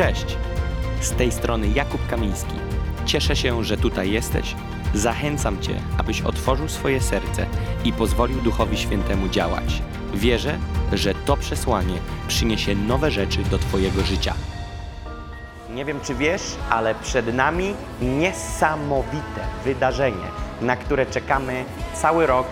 Cześć! Z tej strony Jakub Kamiński. Cieszę się, że tutaj jesteś. Zachęcam Cię, abyś otworzył swoje serce i pozwolił Duchowi Świętemu działać. Wierzę, że to przesłanie przyniesie nowe rzeczy do Twojego życia. Nie wiem, czy wiesz, ale przed nami niesamowite wydarzenie, na które czekamy cały rok.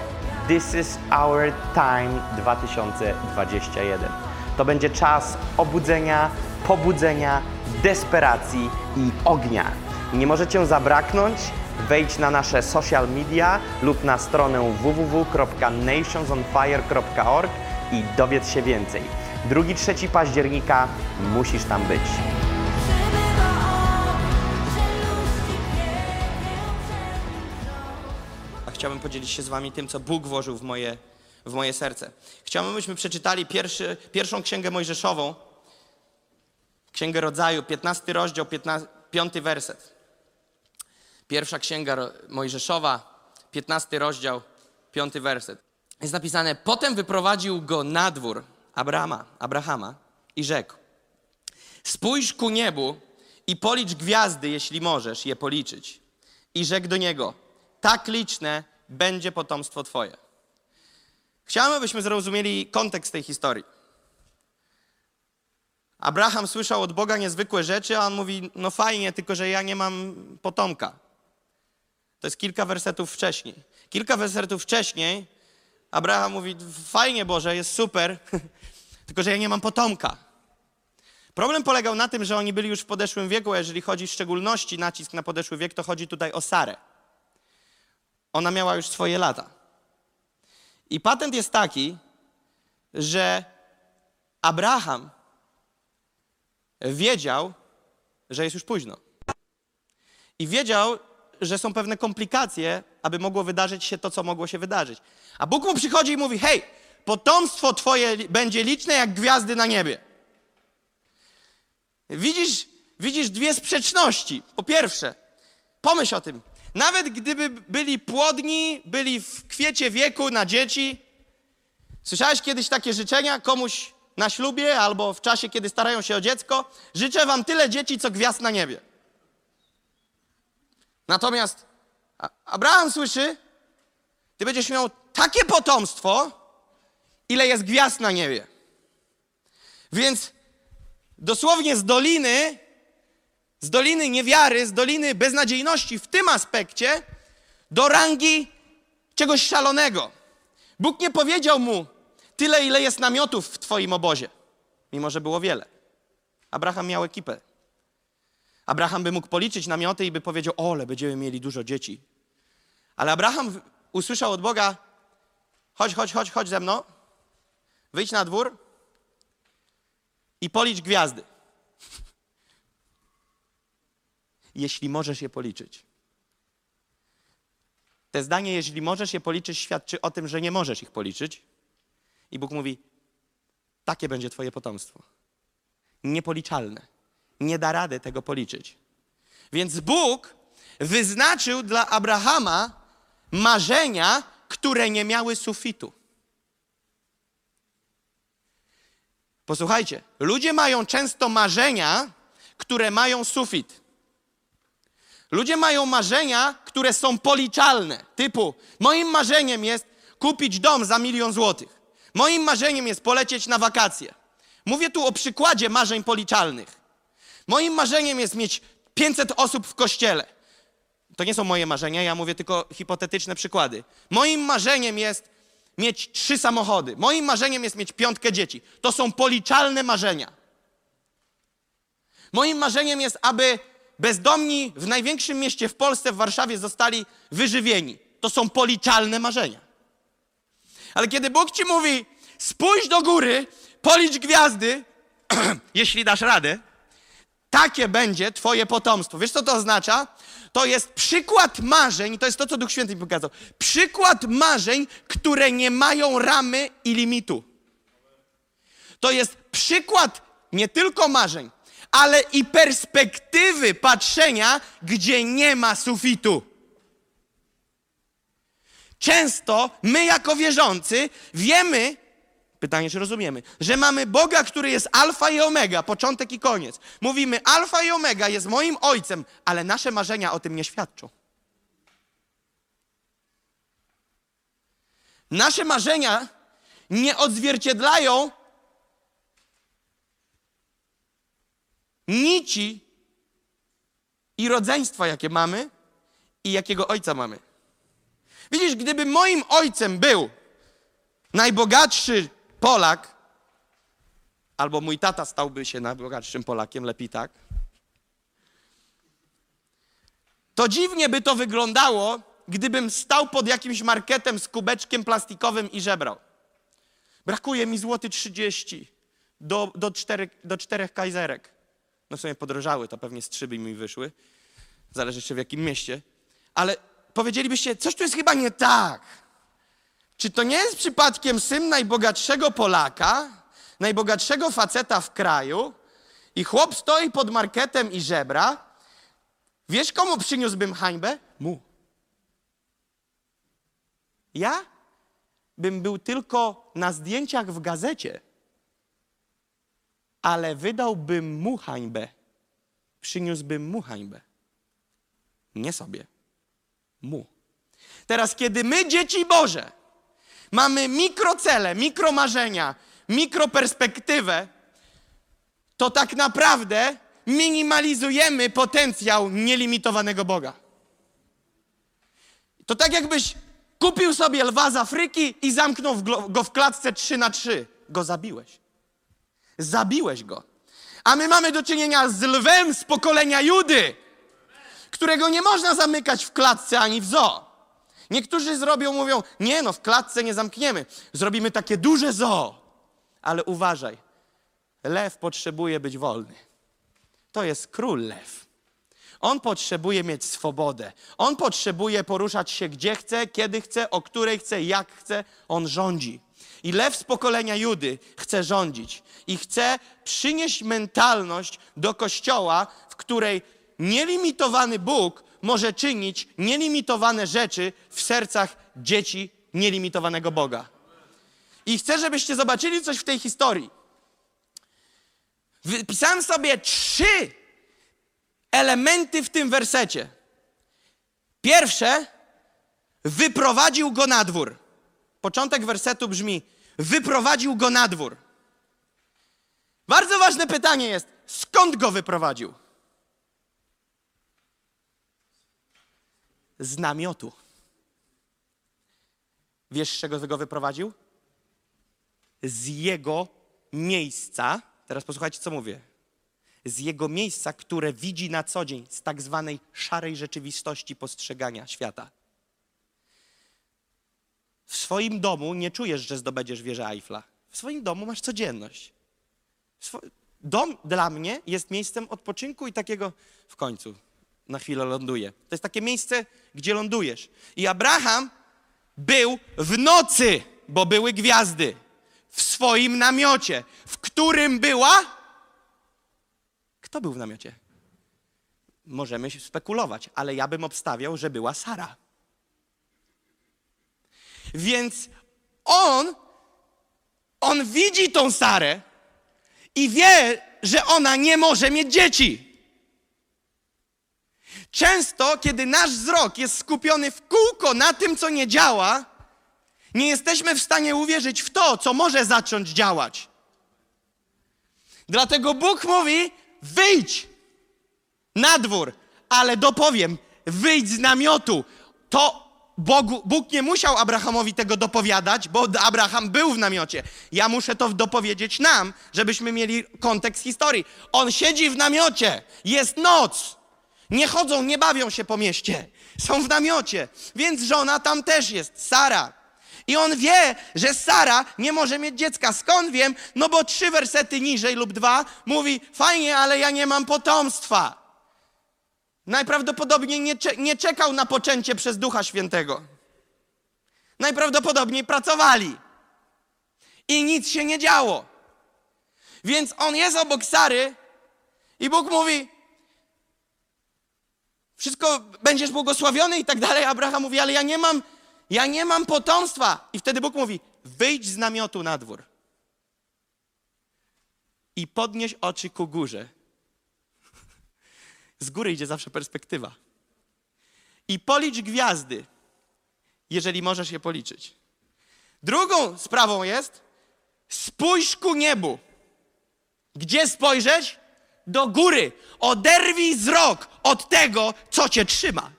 This is our time 2021. To będzie czas obudzenia, pobudzenia, desperacji i ognia. Nie możecie zabraknąć. Wejdź na nasze social media lub na stronę www.nationsonfire.org i dowiedz się więcej. 2-3 października musisz tam być. Chciałbym podzielić się z wami tym, co Bóg włożył w moje, w moje serce. Chciałbym, byśmy przeczytali pierwszy, pierwszą księgę Mojżeszową, Księgę Rodzaju, 15 rozdział, 15, 5 werset. Pierwsza księga Mojżeszowa, 15 rozdział, 5 werset. Jest napisane: Potem wyprowadził go na dwór Abrama, Abrahama i rzekł: Spójrz ku niebu i policz gwiazdy, jeśli możesz je policzyć. I rzekł do niego: Tak liczne będzie potomstwo Twoje. Chciałem, abyśmy zrozumieli kontekst tej historii. Abraham słyszał od Boga niezwykłe rzeczy, a on mówi: No fajnie, tylko że ja nie mam potomka. To jest kilka wersetów wcześniej. Kilka wersetów wcześniej Abraham mówi: Fajnie, Boże, jest super, tylko że ja nie mam potomka. Problem polegał na tym, że oni byli już w podeszłym wieku, a jeżeli chodzi w szczególności nacisk na podeszły wiek, to chodzi tutaj o Sarę. Ona miała już swoje lata. I patent jest taki, że Abraham wiedział, że jest już późno. I wiedział, że są pewne komplikacje, aby mogło wydarzyć się to, co mogło się wydarzyć. A Bóg mu przychodzi i mówi: Hej, potomstwo twoje będzie liczne jak gwiazdy na niebie. Widzisz, widzisz dwie sprzeczności. Po pierwsze, pomyśl o tym. Nawet gdyby byli płodni, byli w kwiecie wieku na dzieci, Słyszałeś kiedyś takie życzenia komuś na ślubie albo w czasie, kiedy starają się o dziecko? Życzę wam tyle dzieci, co gwiazd na niebie. Natomiast Abraham słyszy, ty będziesz miał takie potomstwo, ile jest gwiazd na niebie. Więc dosłownie z doliny, z doliny niewiary, z doliny beznadziejności w tym aspekcie, do rangi czegoś szalonego. Bóg nie powiedział mu tyle, ile jest namiotów w twoim obozie, mimo że było wiele. Abraham miał ekipę. Abraham by mógł policzyć namioty i by powiedział, ole, będziemy mieli dużo dzieci. Ale Abraham usłyszał od Boga, chodź, chodź, chodź, chodź ze mną, wyjdź na dwór i policz gwiazdy. Jeśli możesz je policzyć. Te zdanie, jeśli możesz je policzyć, świadczy o tym, że nie możesz ich policzyć. I Bóg mówi: takie będzie Twoje potomstwo. Niepoliczalne. Nie da rady tego policzyć. Więc Bóg wyznaczył dla Abrahama marzenia, które nie miały sufitu. Posłuchajcie, ludzie mają często marzenia, które mają sufit. Ludzie mają marzenia, które są policzalne. Typu, moim marzeniem jest kupić dom za milion złotych. Moim marzeniem jest polecieć na wakacje. Mówię tu o przykładzie marzeń policzalnych. Moim marzeniem jest mieć 500 osób w kościele. To nie są moje marzenia, ja mówię tylko hipotetyczne przykłady. Moim marzeniem jest mieć trzy samochody. Moim marzeniem jest mieć piątkę dzieci. To są policzalne marzenia. Moim marzeniem jest, aby bezdomni w największym mieście w Polsce, w Warszawie, zostali wyżywieni. To są policzalne marzenia. Ale kiedy Bóg ci mówi, spójrz do góry, policz gwiazdy, jeśli dasz radę, takie będzie Twoje potomstwo. Wiesz, co to oznacza? To jest przykład marzeń, to jest to, co Duch Święty mi pokazał. Przykład marzeń, które nie mają ramy i limitu. To jest przykład nie tylko marzeń, ale i perspektywy patrzenia, gdzie nie ma sufitu. Często my, jako wierzący, wiemy, Pytanie, czy rozumiemy? Że mamy Boga, który jest alfa i omega, początek i koniec. Mówimy, alfa i omega jest moim ojcem, ale nasze marzenia o tym nie świadczą. Nasze marzenia nie odzwierciedlają nici i rodzeństwa, jakie mamy i jakiego ojca mamy. Widzisz, gdyby moim ojcem był najbogatszy Polak, albo mój tata stałby się najbogatszym Polakiem, lepiej tak, to dziwnie by to wyglądało, gdybym stał pod jakimś marketem z kubeczkiem plastikowym i żebrał. Brakuje mi złoty 30 do, do, czterech, do czterech kajzerek. No w sumie podrożały, to pewnie z trzy by mi wyszły. Zależy jeszcze w jakim mieście. Ale powiedzielibyście, coś tu jest chyba nie tak. Czy to nie jest przypadkiem syn najbogatszego Polaka, najbogatszego faceta w kraju i chłop stoi pod marketem i żebra? Wiesz, komu przyniósłbym hańbę? Mu. Ja bym był tylko na zdjęciach w gazecie, ale wydałbym mu hańbę. Przyniósłbym mu hańbę. Nie sobie. Mu. Teraz, kiedy my, dzieci Boże, mamy mikrocele, mikromarzenia, mikroperspektywę, to tak naprawdę minimalizujemy potencjał nielimitowanego Boga. To tak jakbyś kupił sobie lwa z Afryki i zamknął go w klatce 3 na 3. Go zabiłeś. Zabiłeś go. A my mamy do czynienia z lwem z pokolenia Judy, którego nie można zamykać w klatce ani w zoo. Niektórzy zrobią, mówią, nie no, w klatce nie zamkniemy. Zrobimy takie duże zoo. Ale uważaj, lew potrzebuje być wolny. To jest król lew. On potrzebuje mieć swobodę. On potrzebuje poruszać się gdzie chce, kiedy chce, o której chce, jak chce. On rządzi. I lew z pokolenia Judy chce rządzić. I chce przynieść mentalność do kościoła, w której nielimitowany Bóg może czynić nielimitowane rzeczy w sercach dzieci nielimitowanego Boga. I chcę, żebyście zobaczyli coś w tej historii. Wypisałem sobie trzy elementy w tym wersecie. Pierwsze, wyprowadził go na dwór. Początek wersetu brzmi: wyprowadził go na dwór. Bardzo ważne pytanie jest: skąd go wyprowadził? Z namiotu. Wiesz, z czego go wyprowadził? Z jego miejsca. Teraz posłuchajcie, co mówię z jego miejsca, które widzi na co dzień, z tak zwanej szarej rzeczywistości postrzegania świata. W swoim domu nie czujesz, że zdobędziesz wieżę Eiffla. W swoim domu masz codzienność. Dom dla mnie jest miejscem odpoczynku i takiego w końcu na chwilę ląduję. To jest takie miejsce, gdzie lądujesz. I Abraham był w nocy, bo były gwiazdy, w swoim namiocie, w którym była kto był w namiocie? Możemy spekulować, ale ja bym obstawiał, że była Sara. Więc on, on widzi tą Sarę i wie, że ona nie może mieć dzieci. Często, kiedy nasz wzrok jest skupiony w kółko na tym, co nie działa, nie jesteśmy w stanie uwierzyć w to, co może zacząć działać. Dlatego Bóg mówi: wyjdź na dwór, ale dopowiem, wyjdź z namiotu. To Bogu, Bóg nie musiał Abrahamowi tego dopowiadać, bo Abraham był w namiocie. Ja muszę to dopowiedzieć nam, żebyśmy mieli kontekst historii. On siedzi w namiocie, jest noc. Nie chodzą, nie bawią się po mieście. Są w namiocie, więc żona tam też jest, Sara. I on wie, że Sara nie może mieć dziecka. Skąd wiem? No bo trzy wersety niżej lub dwa mówi: Fajnie, ale ja nie mam potomstwa. Najprawdopodobniej nie, nie czekał na poczęcie przez Ducha Świętego. Najprawdopodobniej pracowali. I nic się nie działo. Więc on jest obok Sary i Bóg mówi: Wszystko będziesz błogosławiony i tak dalej. Abraham mówi: Ale ja nie mam ja nie mam potomstwa. I wtedy Bóg mówi: wyjdź z namiotu na dwór. i podnieś oczy ku górze. Z góry idzie zawsze perspektywa. I policz gwiazdy, jeżeli możesz je policzyć. Drugą sprawą jest, spójrz ku niebu. Gdzie spojrzeć? Do góry. Oderwij wzrok od tego, co cię trzyma.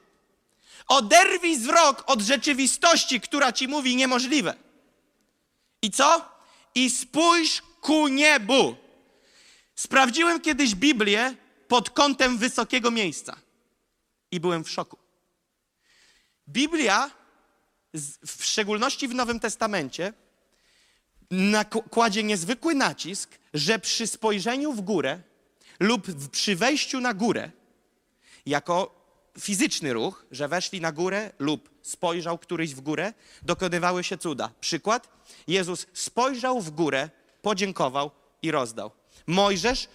Oderwij wzrok od rzeczywistości, która ci mówi niemożliwe. I co? I spójrz ku niebu. Sprawdziłem kiedyś Biblię pod kątem wysokiego miejsca i byłem w szoku. Biblia, w szczególności w Nowym Testamencie, nak- kładzie niezwykły nacisk, że przy spojrzeniu w górę lub przy wejściu na górę, jako fizyczny ruch, że weszli na górę lub spojrzał któryś w górę, dokonywały się cuda. Przykład: Jezus spojrzał w górę, podziękował i rozdał. Mojżesz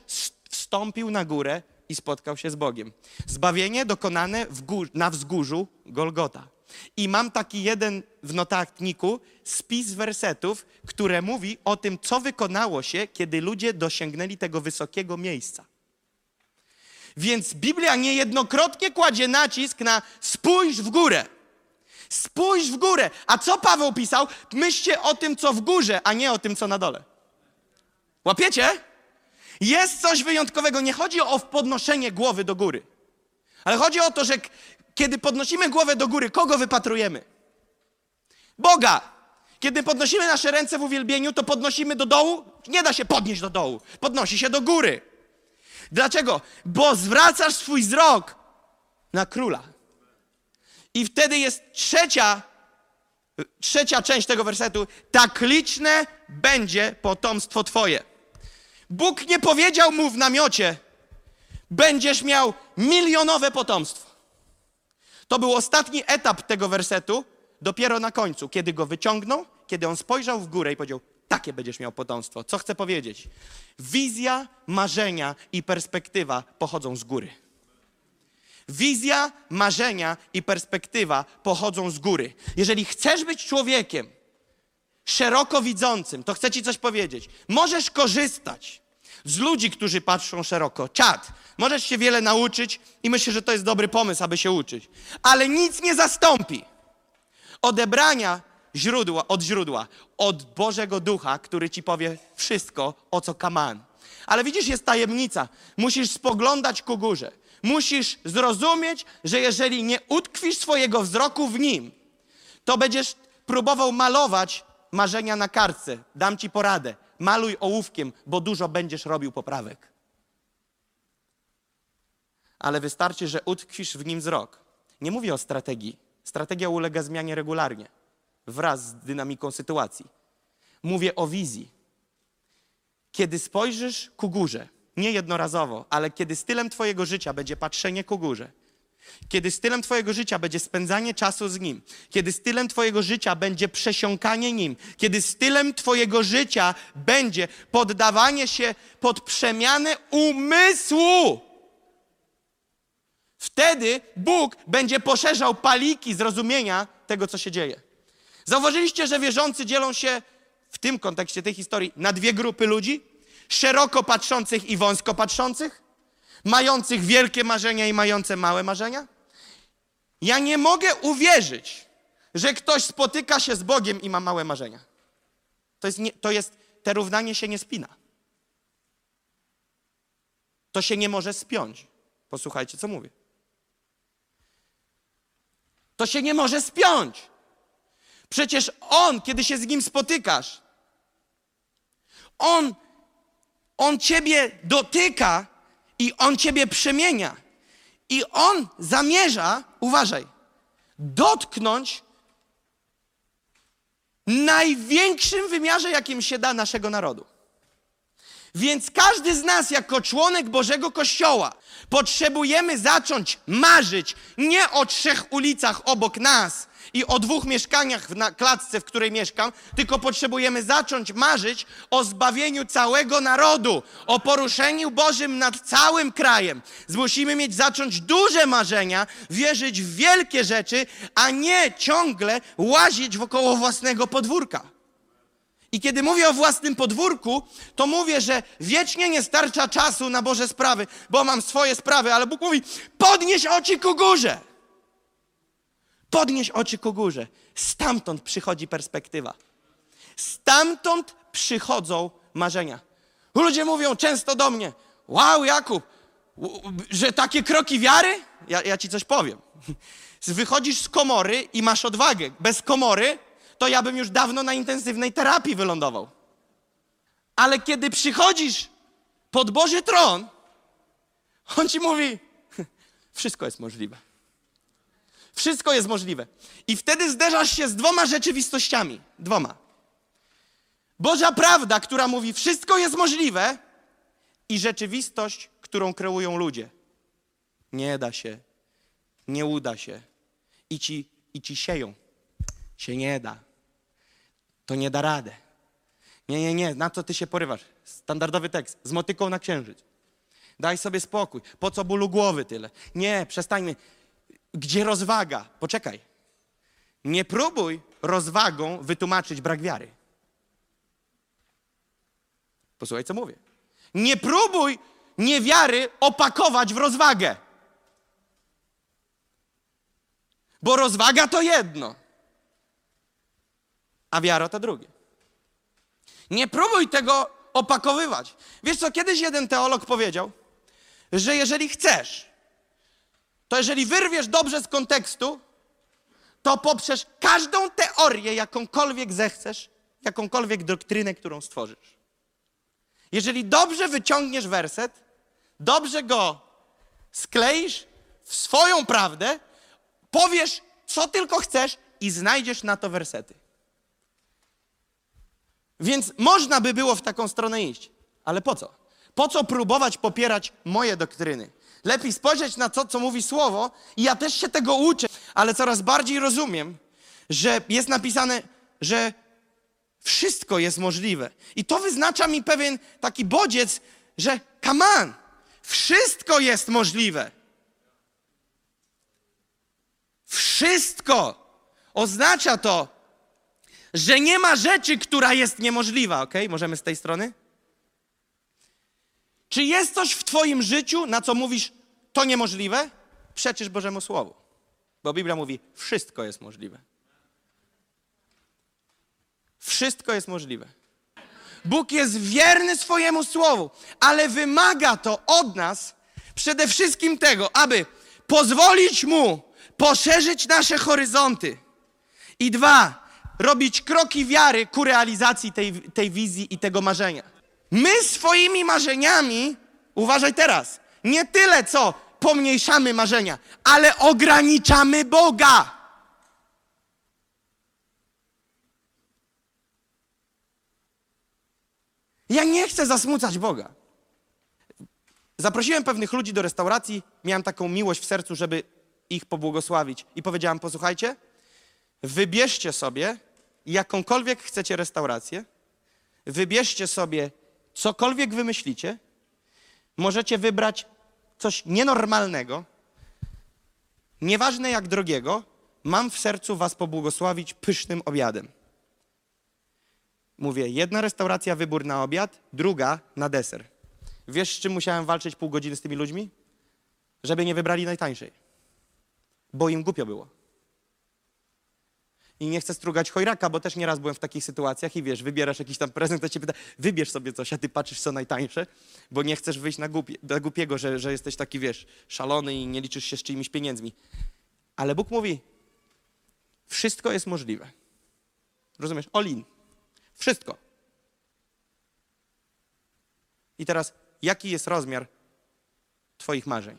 wstąpił na górę i spotkał się z Bogiem. Zbawienie dokonane w gó- na wzgórzu Golgota. I mam taki jeden w notatniku spis wersetów, które mówi o tym, co wykonało się, kiedy ludzie dosięgnęli tego wysokiego miejsca. Więc Biblia niejednokrotnie kładzie nacisk na spójrz w górę. Spójrz w górę. A co Paweł pisał? Myślcie o tym, co w górze, a nie o tym, co na dole. Łapiecie? Jest coś wyjątkowego. Nie chodzi o podnoszenie głowy do góry, ale chodzi o to, że kiedy podnosimy głowę do góry, kogo wypatrujemy? Boga. Kiedy podnosimy nasze ręce w uwielbieniu, to podnosimy do dołu? Nie da się podnieść do dołu. Podnosi się do góry. Dlaczego? Bo zwracasz swój wzrok na króla. I wtedy jest trzecia, trzecia część tego wersetu. Tak liczne będzie potomstwo Twoje. Bóg nie powiedział mu w namiocie, będziesz miał milionowe potomstwo. To był ostatni etap tego wersetu, dopiero na końcu, kiedy go wyciągnął, kiedy on spojrzał w górę i powiedział: Takie będziesz miał potomstwo. Co chcę powiedzieć? Wizja, marzenia i perspektywa pochodzą z góry. Wizja, marzenia i perspektywa pochodzą z góry. Jeżeli chcesz być człowiekiem szeroko widzącym, to chcę Ci coś powiedzieć. Możesz korzystać z ludzi, którzy patrzą szeroko. Czad. Możesz się wiele nauczyć i myślę, że to jest dobry pomysł, aby się uczyć. Ale nic nie zastąpi odebrania źródła, od źródła, od Bożego Ducha, który ci powie wszystko, o co kaman. Ale widzisz, jest tajemnica. Musisz spoglądać ku górze. Musisz zrozumieć, że jeżeli nie utkwisz swojego wzroku w nim, to będziesz próbował malować marzenia na kartce. Dam ci poradę. Maluj ołówkiem, bo dużo będziesz robił poprawek. Ale wystarczy, że utkwisz w nim wzrok. Nie mówię o strategii. Strategia ulega zmianie regularnie, wraz z dynamiką sytuacji. Mówię o wizji. Kiedy spojrzysz ku górze, nie jednorazowo, ale kiedy stylem Twojego życia będzie patrzenie ku górze, kiedy stylem Twojego życia będzie spędzanie czasu z Nim, kiedy stylem Twojego życia będzie przesiąkanie Nim, kiedy stylem Twojego życia będzie poddawanie się pod przemianę umysłu, wtedy Bóg będzie poszerzał paliki zrozumienia tego, co się dzieje. Zauważyliście, że wierzący dzielą się w tym kontekście tej historii na dwie grupy ludzi: szeroko patrzących i wąsko patrzących, mających wielkie marzenia i mające małe marzenia? Ja nie mogę uwierzyć, że ktoś spotyka się z Bogiem i ma małe marzenia. To jest, nie, to jest, te równanie się nie spina. To się nie może spiąć. Posłuchajcie, co mówię. To się nie może spiąć. Przecież On, kiedy się z Nim spotykasz, On, On Ciebie dotyka i On Ciebie przemienia. I On zamierza, uważaj, dotknąć największym wymiarze, jakim się da naszego narodu. Więc każdy z nas, jako członek Bożego Kościoła, potrzebujemy zacząć marzyć nie o trzech ulicach obok nas i o dwóch mieszkaniach w na klatce, w której mieszkam, tylko potrzebujemy zacząć marzyć o zbawieniu całego narodu, o poruszeniu Bożym nad całym krajem. Musimy mieć zacząć duże marzenia, wierzyć w wielkie rzeczy, a nie ciągle łazić wokoło własnego podwórka. I kiedy mówię o własnym podwórku, to mówię, że wiecznie nie starcza czasu na Boże sprawy, bo mam swoje sprawy, ale Bóg mówi: podnieś oczy ku górze. Podnieś oczy ku górze. Stamtąd przychodzi perspektywa. Stamtąd przychodzą marzenia. Ludzie mówią często do mnie: Wow, Jakub, że takie kroki wiary? Ja, ja ci coś powiem. Wychodzisz z komory i masz odwagę. Bez komory to ja bym już dawno na intensywnej terapii wylądował. Ale kiedy przychodzisz pod Boży tron, on ci mówi: Wszystko jest możliwe. Wszystko jest możliwe. I wtedy zderzasz się z dwoma rzeczywistościami. Dwoma. Boża prawda, która mówi, wszystko jest możliwe, i rzeczywistość, którą kreują ludzie. Nie da się, nie uda się. I ci, i ci sieją. Się nie da. To nie da radę. Nie, nie, nie, na co ty się porywasz? Standardowy tekst, z motyką na księżyc. Daj sobie spokój. Po co bólu głowy tyle? Nie, przestańmy. Gdzie rozwaga? Poczekaj. Nie próbuj rozwagą wytłumaczyć brak wiary. Posłuchaj, co mówię. Nie próbuj niewiary opakować w rozwagę. Bo rozwaga to jedno, a wiara to drugie. Nie próbuj tego opakowywać. Wiesz co, kiedyś jeden teolog powiedział, że jeżeli chcesz, to jeżeli wyrwiesz dobrze z kontekstu, to poprzez każdą teorię, jakąkolwiek zechcesz, jakąkolwiek doktrynę, którą stworzysz. Jeżeli dobrze wyciągniesz werset, dobrze go skleisz w swoją prawdę, powiesz, co tylko chcesz i znajdziesz na to wersety. Więc można by było w taką stronę iść, ale po co? Po co próbować popierać moje doktryny? Lepiej spojrzeć na to, co mówi Słowo, i ja też się tego uczę, ale coraz bardziej rozumiem, że jest napisane, że wszystko jest możliwe. I to wyznacza mi pewien taki bodziec, że come on, wszystko jest możliwe. Wszystko. Oznacza to, że nie ma rzeczy, która jest niemożliwa, ok? Możemy z tej strony? Czy jest coś w Twoim życiu, na co mówisz, to niemożliwe? Przeczysz Bożemu Słowu. Bo Biblia mówi, wszystko jest możliwe. Wszystko jest możliwe. Bóg jest wierny swojemu słowu, ale wymaga to od nas przede wszystkim tego, aby pozwolić mu poszerzyć nasze horyzonty. I dwa, robić kroki wiary ku realizacji tej, tej wizji i tego marzenia. My swoimi marzeniami, uważaj teraz, nie tyle co pomniejszamy marzenia, ale ograniczamy Boga. Ja nie chcę zasmucać Boga. Zaprosiłem pewnych ludzi do restauracji, miałem taką miłość w sercu, żeby ich pobłogosławić. I powiedziałem: Posłuchajcie, wybierzcie sobie jakąkolwiek chcecie restaurację, wybierzcie sobie cokolwiek wymyślicie, możecie wybrać coś nienormalnego, nieważne jak drogiego, mam w sercu was pobłogosławić pysznym obiadem. Mówię, jedna restauracja, wybór na obiad, druga na deser. Wiesz, z czym musiałem walczyć pół godziny z tymi ludźmi? Żeby nie wybrali najtańszej. Bo im głupio było. I nie chcę strugać chojraka, bo też nieraz byłem w takich sytuacjach i wiesz, wybierasz jakiś tam prezent, to cię pyta, wybierz sobie coś, a ty patrzysz co najtańsze, bo nie chcesz wyjść na, głupie, na głupiego, że, że jesteś taki, wiesz, szalony i nie liczysz się z czyimiś pieniędzmi. Ale Bóg mówi, wszystko jest możliwe. Rozumiesz? Olin. Wszystko. I teraz, jaki jest rozmiar Twoich marzeń?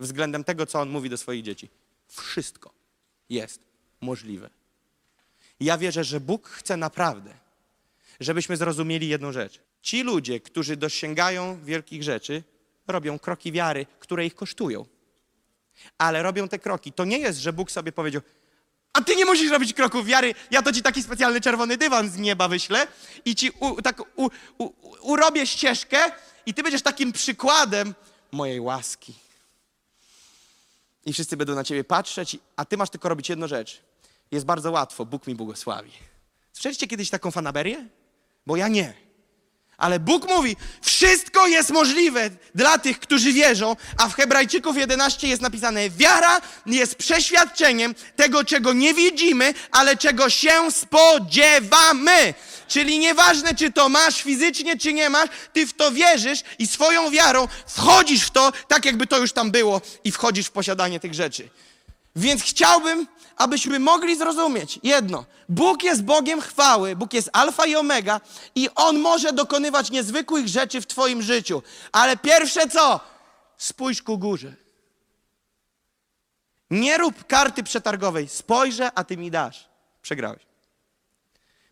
Względem tego, co On mówi do swoich dzieci. Wszystko jest możliwe. Ja wierzę, że Bóg chce naprawdę, żebyśmy zrozumieli jedną rzecz. Ci ludzie, którzy dosięgają wielkich rzeczy, robią kroki wiary, które ich kosztują. Ale robią te kroki. To nie jest, że Bóg sobie powiedział, a ty nie musisz robić kroków wiary, ja to ci taki specjalny czerwony dywan z nieba wyślę i ci u, tak u, u, urobię ścieżkę i ty będziesz takim przykładem mojej łaski. I wszyscy będą na ciebie patrzeć, a ty masz tylko robić jedną rzecz. Jest bardzo łatwo, Bóg mi błogosławi. Słyszeliście kiedyś taką fanaberię? Bo ja nie. Ale Bóg mówi, wszystko jest możliwe dla tych, którzy wierzą, a w Hebrajczyków 11 jest napisane, wiara jest przeświadczeniem tego, czego nie widzimy, ale czego się spodziewamy. Czyli nieważne, czy to masz fizycznie, czy nie masz, ty w to wierzysz i swoją wiarą wchodzisz w to, tak jakby to już tam było i wchodzisz w posiadanie tych rzeczy. Więc chciałbym, abyśmy mogli zrozumieć jedno. Bóg jest Bogiem chwały, Bóg jest alfa i omega i On może dokonywać niezwykłych rzeczy w Twoim życiu. Ale pierwsze co? Spójrz ku górze. Nie rób karty przetargowej. Spojrzę, a Ty mi dasz. Przegrałeś.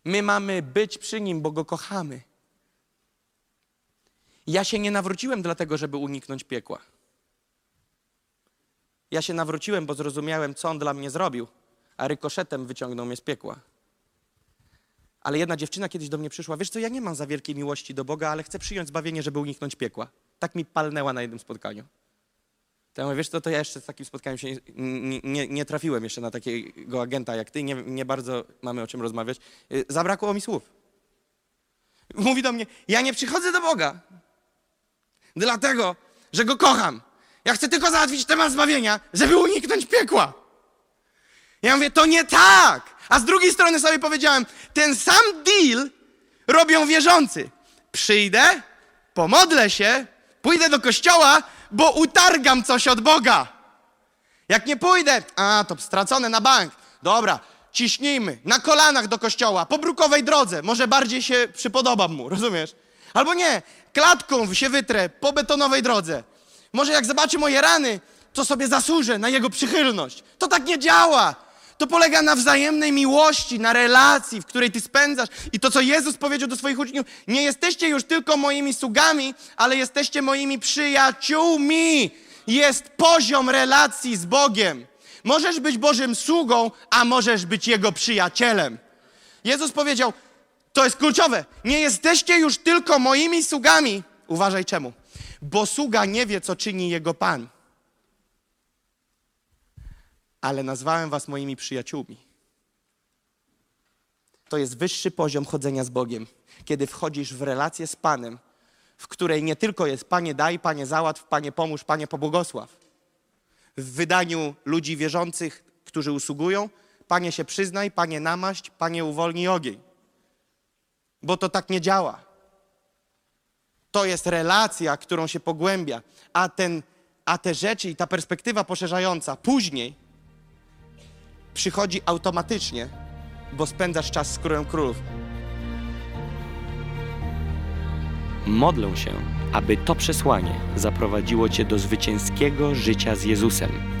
My mamy być przy Nim, bo Go kochamy. Ja się nie nawróciłem dlatego, żeby uniknąć piekła. Ja się nawróciłem, bo zrozumiałem, co on dla mnie zrobił, a rykoszetem wyciągnął mnie z piekła. Ale jedna dziewczyna kiedyś do mnie przyszła, wiesz co, ja nie mam za wielkiej miłości do Boga, ale chcę przyjąć zbawienie, żeby uniknąć piekła. Tak mi palnęła na jednym spotkaniu. To ja mówię, wiesz co, to ja jeszcze z takim spotkaniem się nie, nie, nie, trafiłem jeszcze na takiego agenta jak ty, nie, nie bardzo mamy o czym rozmawiać. Y, Zabrakło mi słów. Mówi do mnie, ja nie przychodzę do Boga, dlatego, że Go kocham. Ja chcę tylko załatwić temat zbawienia, żeby uniknąć piekła. Ja mówię, to nie tak. A z drugiej strony sobie powiedziałem, ten sam deal robią wierzący. Przyjdę, pomodlę się, pójdę do kościoła, bo utargam coś od Boga. Jak nie pójdę, a to stracone na bank. Dobra, ciśnijmy na kolanach do kościoła, po brukowej drodze. Może bardziej się przypodobam mu, rozumiesz? Albo nie, klatką się wytrę po betonowej drodze. Może jak zobaczy moje rany, to sobie zasłużę na jego przychylność. To tak nie działa. To polega na wzajemnej miłości, na relacji, w której ty spędzasz. I to, co Jezus powiedział do swoich uczniów, nie jesteście już tylko moimi sługami, ale jesteście moimi przyjaciółmi. Jest poziom relacji z Bogiem. Możesz być Bożym sługą, a możesz być Jego przyjacielem. Jezus powiedział, to jest kluczowe, nie jesteście już tylko moimi sługami. Uważaj czemu. Bo sługa nie wie, co czyni jego Pan. Ale nazwałem was moimi przyjaciółmi. To jest wyższy poziom chodzenia z Bogiem, kiedy wchodzisz w relację z Panem, w której nie tylko jest Panie daj, Panie załatw, Panie pomóż, Panie pobłogosław. W wydaniu ludzi wierzących, którzy usługują, Panie się przyznaj, Panie namaść, Panie uwolnij ogień. Bo to tak nie działa. To jest relacja, którą się pogłębia, a, ten, a te rzeczy i ta perspektywa poszerzająca później przychodzi automatycznie, bo spędzasz czas z królem królów. Modlę się, aby to przesłanie zaprowadziło Cię do zwycięskiego życia z Jezusem.